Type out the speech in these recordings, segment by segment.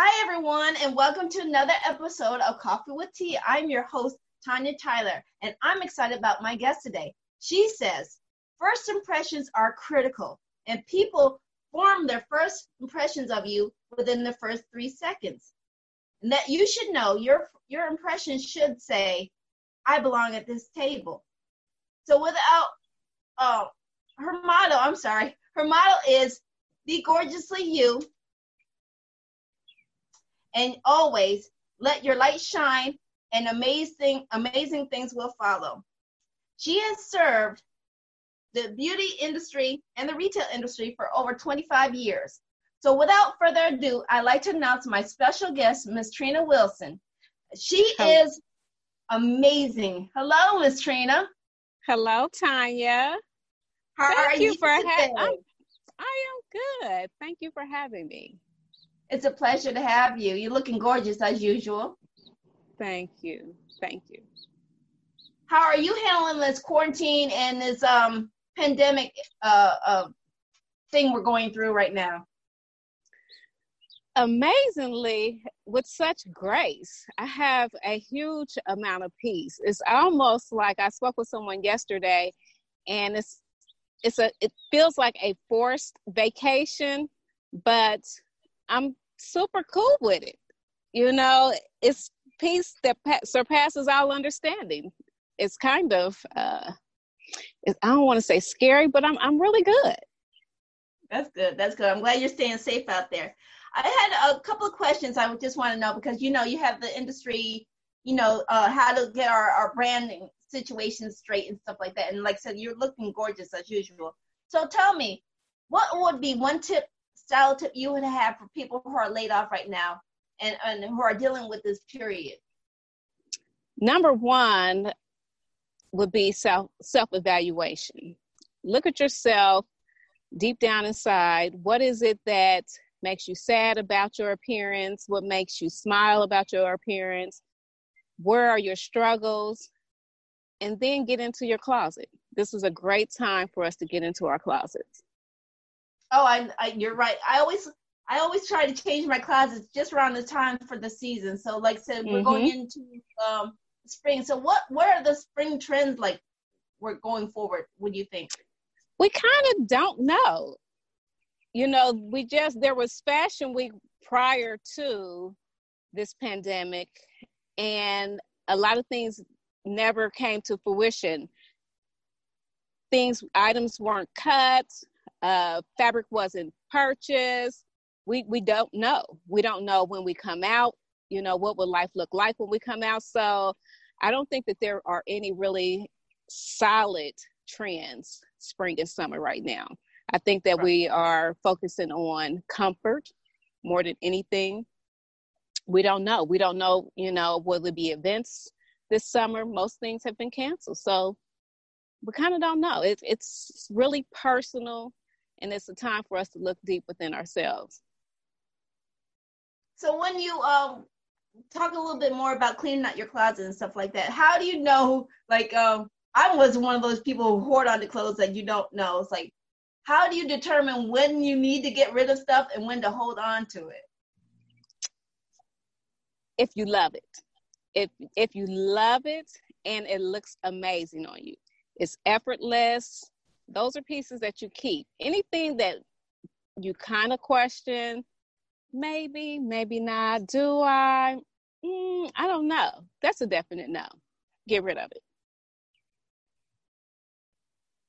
Hi, everyone, and welcome to another episode of Coffee with Tea. I'm your host, Tanya Tyler, and I'm excited about my guest today. She says, First impressions are critical, and people form their first impressions of you within the first three seconds. And that you should know your, your impression should say, I belong at this table. So without, uh, her motto, I'm sorry, her motto is be gorgeously you and always let your light shine and amazing amazing things will follow. She has served the beauty industry and the retail industry for over 25 years. So without further ado, I'd like to announce my special guest, Miss Trina Wilson. She Hello. is amazing. Hello, Miss Trina. Hello, Tanya. How Thank you, you for having I am good. Thank you for having me. It's a pleasure to have you. You're looking gorgeous as usual. Thank you. Thank you. How are you handling this quarantine and this um pandemic uh, uh thing we're going through right now? Amazingly, with such grace, I have a huge amount of peace. It's almost like I spoke with someone yesterday, and it's it's a it feels like a forced vacation, but I'm super cool with it. You know, it's peace that pa- surpasses all understanding. It's kind of uh it's, I don't want to say scary, but I'm I'm really good. That's good. That's good. I'm glad you're staying safe out there. I had a couple of questions I would just want to know because you know you have the industry, you know, uh, how to get our, our branding situation straight and stuff like that. And like I said, you're looking gorgeous as usual. So tell me, what would be one tip, style tip you would have for people who are laid off right now and, and who are dealing with this period? Number one would be self self evaluation. Look at yourself deep down inside. What is it that makes you sad about your appearance? What makes you smile about your appearance? Where are your struggles? and then get into your closet. This is a great time for us to get into our closets. Oh, I, I you're right. I always I always try to change my closets just around the time for the season. So, like I said, we're mm-hmm. going into um, spring. So, what what are the spring trends like? We're going forward. What do you think? We kind of don't know. You know, we just there was Fashion Week prior to this pandemic, and a lot of things never came to fruition. Things, items weren't cut, uh, fabric wasn't purchased. We, we don't know. We don't know when we come out, you know, what will life look like when we come out. So I don't think that there are any really solid trends spring and summer right now. I think that right. we are focusing on comfort more than anything. We don't know. We don't know, you know, will there be events this summer, most things have been canceled. So we kind of don't know. It, it's really personal, and it's a time for us to look deep within ourselves. So when you um talk a little bit more about cleaning out your closet and stuff like that, how do you know? Like, um, I was one of those people who hoard on the clothes that you don't know. It's like, how do you determine when you need to get rid of stuff and when to hold on to it? If you love it if if you love it and it looks amazing on you it's effortless those are pieces that you keep. Anything that you kind of question maybe maybe not. Do i? Mm, i don't know. That's a definite no. Get rid of it.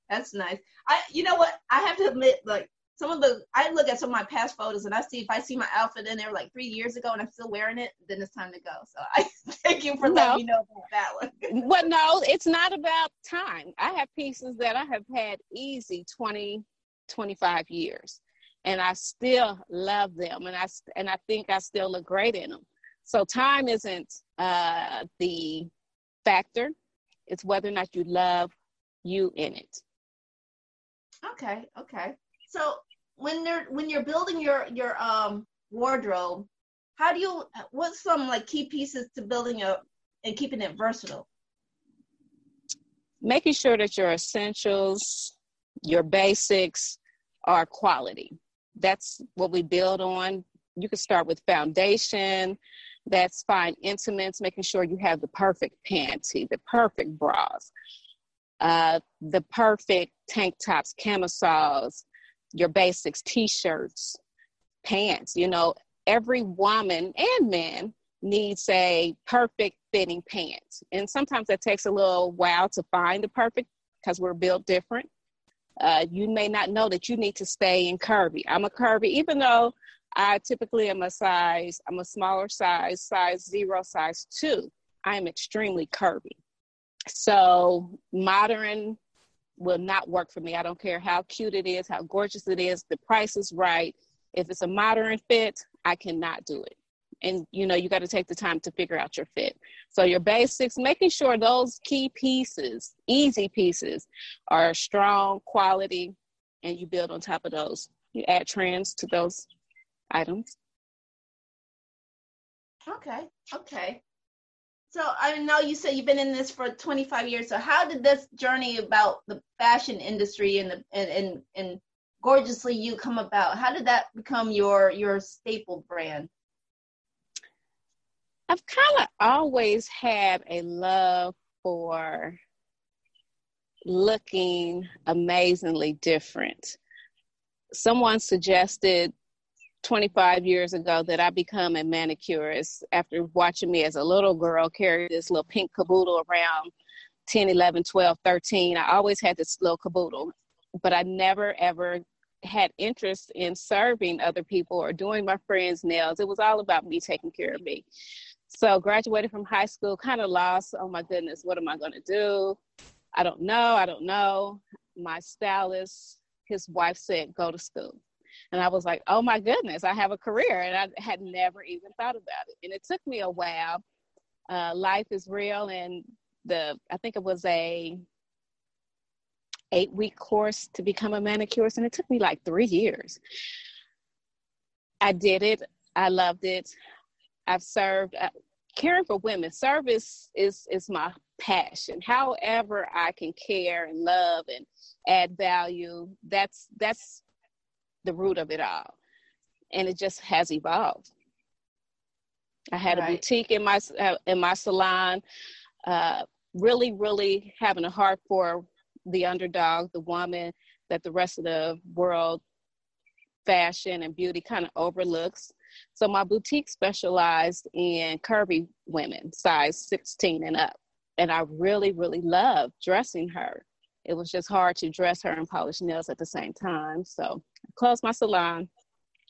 That's nice. I you know what? I have to admit like some of the I look at some of my past photos and I see if I see my outfit in there like three years ago and I'm still wearing it, then it's time to go. So I thank you for no. letting me know about that one. well, no, it's not about time. I have pieces that I have had easy 20, 25 years, and I still love them, and I and I think I still look great in them. So time isn't uh, the factor; it's whether or not you love you in it. Okay, okay. So when you're when you're building your your um wardrobe, how do you what's some like key pieces to building a and keeping it versatile? Making sure that your essentials, your basics are quality. That's what we build on. you can start with foundation. That's fine. Intimates, making sure you have the perfect panty, the perfect bras, uh, the perfect tank tops, camisoles, your basics, t-shirts, pants. You know, every woman and man needs a perfect fitting pants. And sometimes that takes a little while to find the perfect because we're built different. Uh, you may not know that you need to stay in curvy. I'm a curvy, even though I typically am a size, I'm a smaller size, size zero, size two. I am extremely curvy. So modern will not work for me. I don't care how cute it is, how gorgeous it is, the price is right. If it's a modern fit, I cannot do it. And you know, you got to take the time to figure out your fit. So your basics, making sure those key pieces, easy pieces, are strong quality, and you build on top of those. You add trends to those items. Okay, okay. So I know you said you've been in this for 25 years. So how did this journey about the fashion industry and the and and, and gorgeously you come about? How did that become your your staple brand? I've kind of always had a love for looking amazingly different. Someone suggested 25 years ago that I become a manicurist after watching me as a little girl carry this little pink caboodle around 10, 11, 12, 13. I always had this little caboodle, but I never ever had interest in serving other people or doing my friends' nails. It was all about me taking care of me. So graduated from high school, kind of lost. Oh my goodness, what am I going to do? I don't know. I don't know. My stylist, his wife said, go to school. And I was like, oh my goodness, I have a career. And I had never even thought about it. And it took me a while. Uh, life is real. And the, I think it was a eight week course to become a manicurist. And it took me like three years. I did it. I loved it. I've served uh, caring for women. Service is is my passion. However, I can care and love and add value. That's that's the root of it all. And it just has evolved. I had right. a boutique in my in my salon, uh, really, really having a heart for the underdog, the woman that the rest of the world, fashion and beauty kind of overlooks. So my boutique specialized in curvy women, size 16 and up, and I really, really loved dressing her. It was just hard to dress her and polish nails at the same time. So I closed my salon,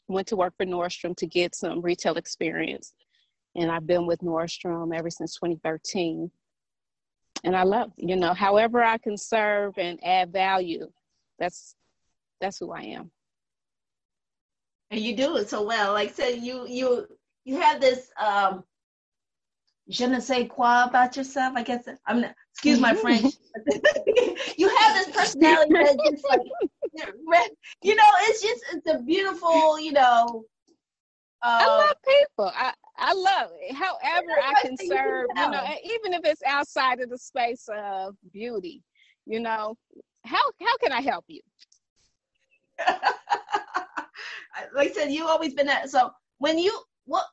went to work for Nordstrom to get some retail experience. And I've been with Nordstrom ever since 2013. And I love, you know, however I can serve and add value, that's that's who I am. And you do it so well. Like I said, you you you have this um je ne sais quoi about yourself. I guess I'm not, excuse my French. you have this personality that just like you know, it's just it's a beautiful, you know. Uh, I love people. I I love it. However, I can serve, you know, even if it's outside of the space of beauty, you know, how how can I help you? like I said, you always been that. So when you what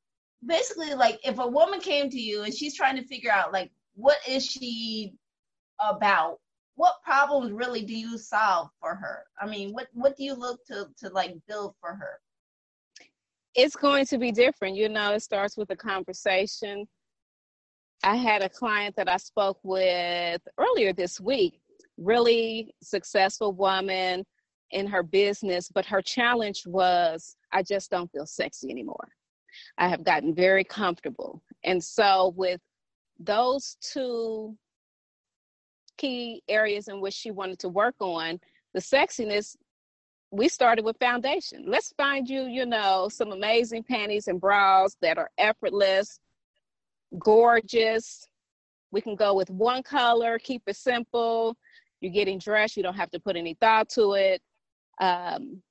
basically like if a woman came to you and she's trying to figure out like what is she about? What problems really do you solve for her? I mean what what do you look to to like build for her? It's going to be different. You know it starts with a conversation. I had a client that i spoke with earlier this week. Really successful woman in her business but her challenge was i just don't feel sexy anymore I have gotten very comfortable. And so, with those two key areas in which she wanted to work on, the sexiness, we started with foundation. Let's find you, you know, some amazing panties and bras that are effortless, gorgeous. We can go with one color, keep it simple. You're getting dressed, you don't have to put any thought to it. Um,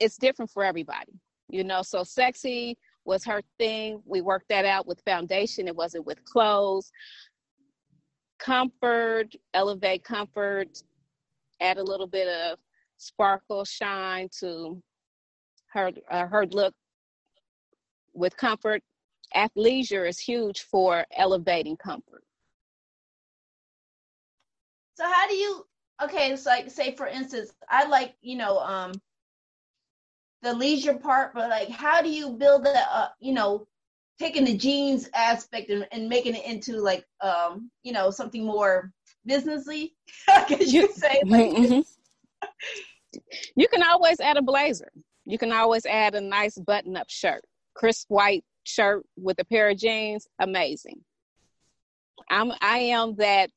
it's different for everybody you know so sexy was her thing. We worked that out with foundation. It wasn't with clothes. Comfort elevate comfort add a little bit of sparkle shine to her uh, her look. With comfort, athleisure is huge for elevating comfort. So how do you okay, it's like say for instance, I like, you know, um the leisure part, but like how do you build that uh, you know, taking the jeans aspect and, and making it into like um, you know, something more businessy, I guess you say. Like, mm-hmm. you can always add a blazer. You can always add a nice button up shirt. Crisp white shirt with a pair of jeans, amazing. I'm I am that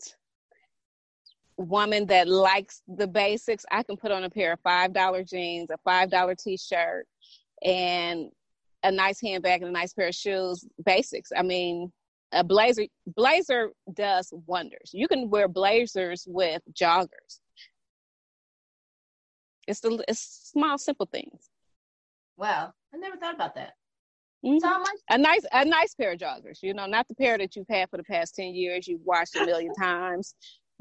woman that likes the basics. I can put on a pair of five dollar jeans, a five dollar t shirt, and a nice handbag and a nice pair of shoes. Basics. I mean, a blazer blazer does wonders. You can wear blazers with joggers. It's the it's small simple things. Wow, I never thought about that. Mm-hmm. So much- a nice a nice pair of joggers, you know, not the pair that you've had for the past ten years, you've washed a million times.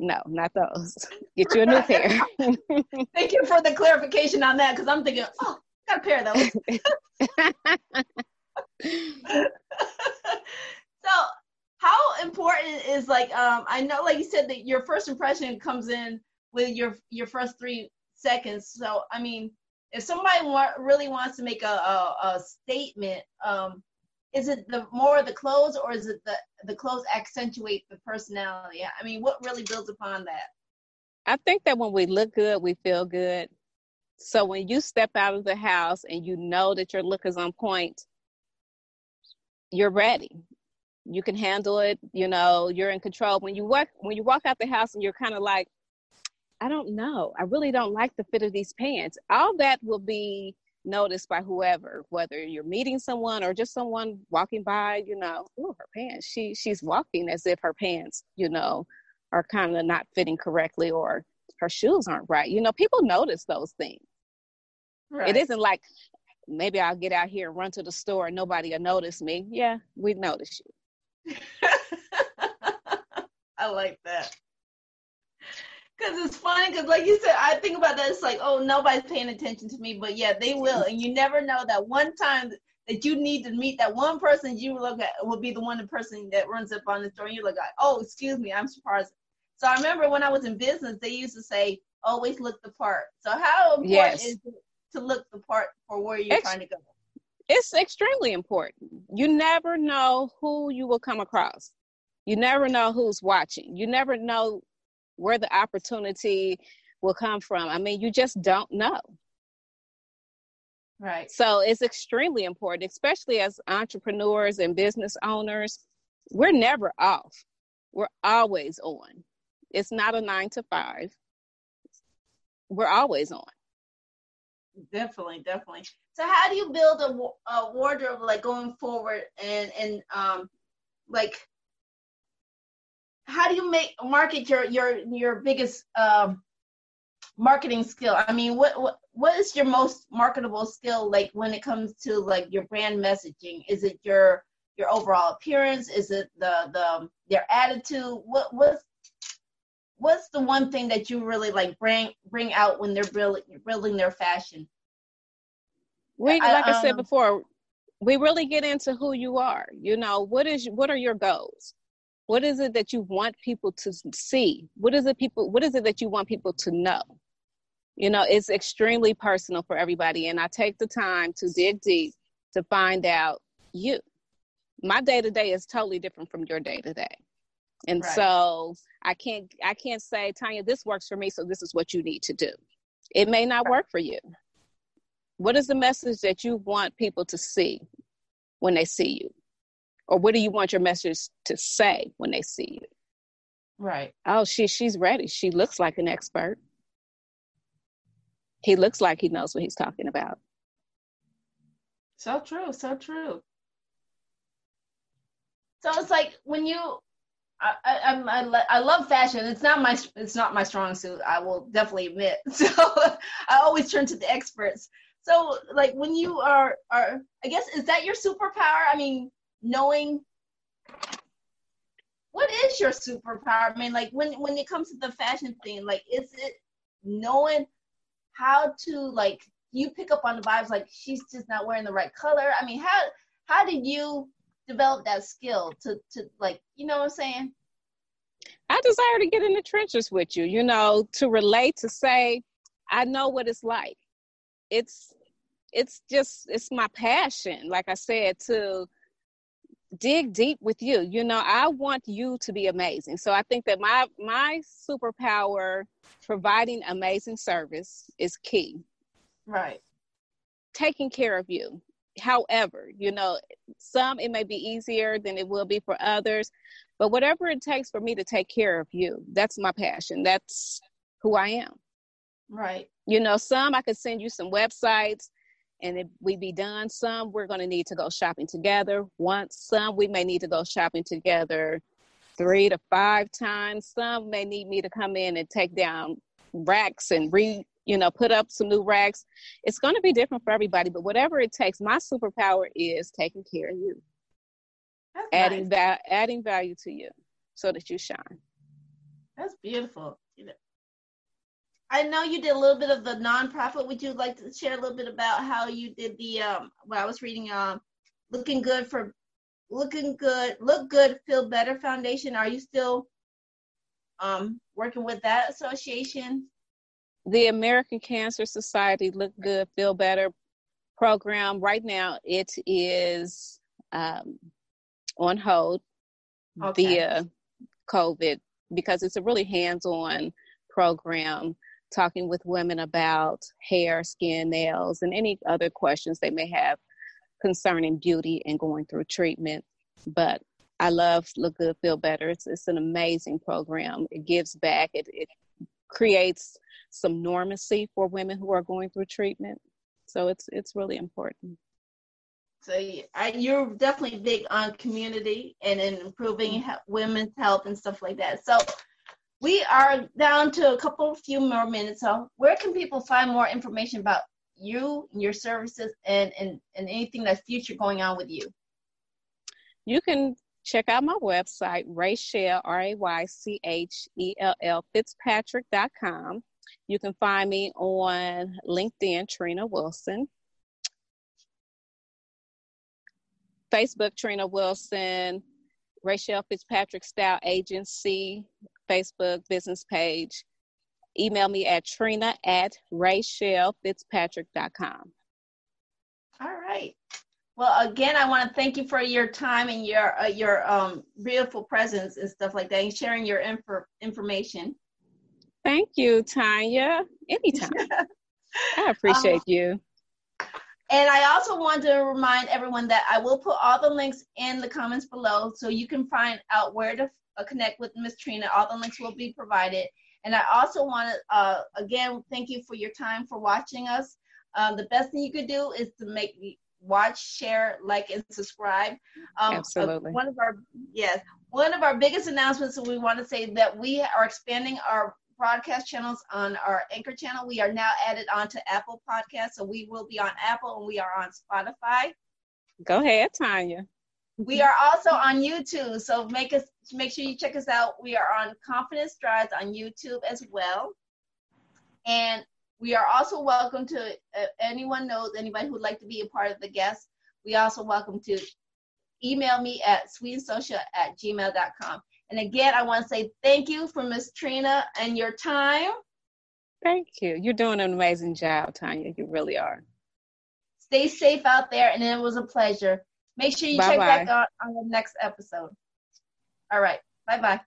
No, not those. Get you a new pair. Thank you for the clarification on that, because I'm thinking, oh, got a pair of those. so how important is like um I know like you said that your first impression comes in with your your first three seconds. So I mean, if somebody wa- really wants to make a, a, a statement, um, is it the more the clothes or is it the the clothes accentuate the personality? I mean, what really builds upon that? I think that when we look good, we feel good. So when you step out of the house and you know that your look is on point, you're ready. You can handle it, you know, you're in control. When you walk when you walk out the house and you're kind of like, I don't know. I really don't like the fit of these pants. All that will be noticed by whoever, whether you're meeting someone or just someone walking by, you know, oh, her pants. She she's walking as if her pants, you know, are kind of not fitting correctly or her shoes aren't right. You know, people notice those things. Right. It isn't like maybe I'll get out here and run to the store and nobody will notice me. Yeah, we notice you. I like that. Cause it's funny, cause like you said, I think about that. It's like, oh, nobody's paying attention to me, but yeah, they will, and you never know that one time that you need to meet that one person you look at will be the one the person that runs up on the store. And you look like, oh, excuse me, I'm surprised. So I remember when I was in business, they used to say, always look the part. So how important yes. is it to look the part for where you're Ex- trying to go? It's extremely important. You never know who you will come across. You never know who's watching. You never know where the opportunity will come from. I mean, you just don't know. Right. So it's extremely important, especially as entrepreneurs and business owners. We're never off. We're always on. It's not a nine to five. We're always on. Definitely, definitely. So, how do you build a, a wardrobe like going forward, and and um, like how do you make market your your your biggest um, marketing skill? I mean, what what what is your most marketable skill like when it comes to like your brand messaging? Is it your your overall appearance? Is it the the their attitude? What what's what's the one thing that you really like bring bring out when they're building building their fashion? We like I, I said um, before, we really get into who you are. You know, what is what are your goals? What is it that you want people to see? What is it people what is it that you want people to know? You know it's extremely personal for everybody and i take the time to dig deep to find out you. My day to day is totally different from your day to day and right. so i can't i can't say tanya this works for me so this is what you need to do. It may not work for you. What is the message that you want people to see when they see you or what do you want your message to say when they see you right oh she she's ready she looks like an expert he looks like he knows what he's talking about so true so true so it's like when you I, I, I, I love fashion. It's not my it's not my strong suit. I will definitely admit. So I always turn to the experts. So like when you are are I guess is that your superpower? I mean, knowing what is your superpower? I mean, like when when it comes to the fashion thing, like is it knowing how to like you pick up on the vibes like she's just not wearing the right color? I mean, how how did you develop that skill to to like you know what I'm saying? I desire to get in the trenches with you, you know, to relate, to say, I know what it's like. It's it's just it's my passion, like I said, to dig deep with you. You know, I want you to be amazing. So I think that my my superpower providing amazing service is key. Right. Taking care of you. However, you know, some it may be easier than it will be for others, but whatever it takes for me to take care of you, that's my passion. That's who I am. Right. You know, some I could send you some websites and if we be done. Some we're going to need to go shopping together once. Some we may need to go shopping together three to five times. Some may need me to come in and take down racks and re you know put up some new racks. It's going to be different for everybody, but whatever it takes, my superpower is taking care of you, That's adding nice. va- adding value to you, so that you shine. That's beautiful. You know, I know you did a little bit of the nonprofit. Would you like to share a little bit about how you did the um what I was reading um looking good for looking good look good feel better foundation are you still um working with that association the American Cancer Society Look Good, Feel Better program. Right now, it is um, on hold Okay. via COVID because it's a really hands on program talking with women about hair, skin, nails, and any other questions they may have concerning beauty and going through treatment. But I love Look Good, Feel Better. It's, it's an amazing program. It gives back, it, it creates some normacy for women who are going through treatment. So it's it's really important. so you're definitely big on community and in improving mm-hmm. he- women's health and stuff like that so we are down to a couple few more minutes so where can people find more information about you and your services and and, and anything that's future going on with you You can check out my website, Raychell, R A Y C H E L L, Fitzpatrick.com. You can find me on LinkedIn, Trina Wilson. Facebook, Trina Wilson, Raychell Fitzpatrick Style Agency, Facebook business page. Email me at trina at raychellfitzpatrick.com. All right. Well, again, I want to thank you for your time and your uh, your um, beautiful presence and stuff like that, and sharing your info information. Thank you, Tanya. Anytime. I appreciate you. And I also want to remind everyone that I will put all the links in the comments below, so you can find out where to uh, connect with Miss Trina. All the links will be provided. And I also want to uh, again thank you for your time for watching us. Um, the best thing you could do is to make watch, share, like, and subscribe. Um, Absolutely. uh, one of our yes, one of our biggest announcements that we want to say that we are expanding our broadcast channels on our anchor channel. We are now added onto Apple Podcasts, so we will be on Apple and we are on Spotify. Go ahead, Tanya. We are also on YouTube, so make us make sure you check us out. We are on Confidence Strides on YouTube as well, and we are also welcome to uh, anyone knows anybody who'd like to be a part of the guest. We also welcome to email me at sweetsocial at gmail.com. And again, I want to say thank you for Miss Trina and your time. Thank you. You're doing an amazing job, Tanya. You really are. Stay safe out there, and it was a pleasure. Make sure you check Bye-bye. back on, on the next episode. All right. Bye bye.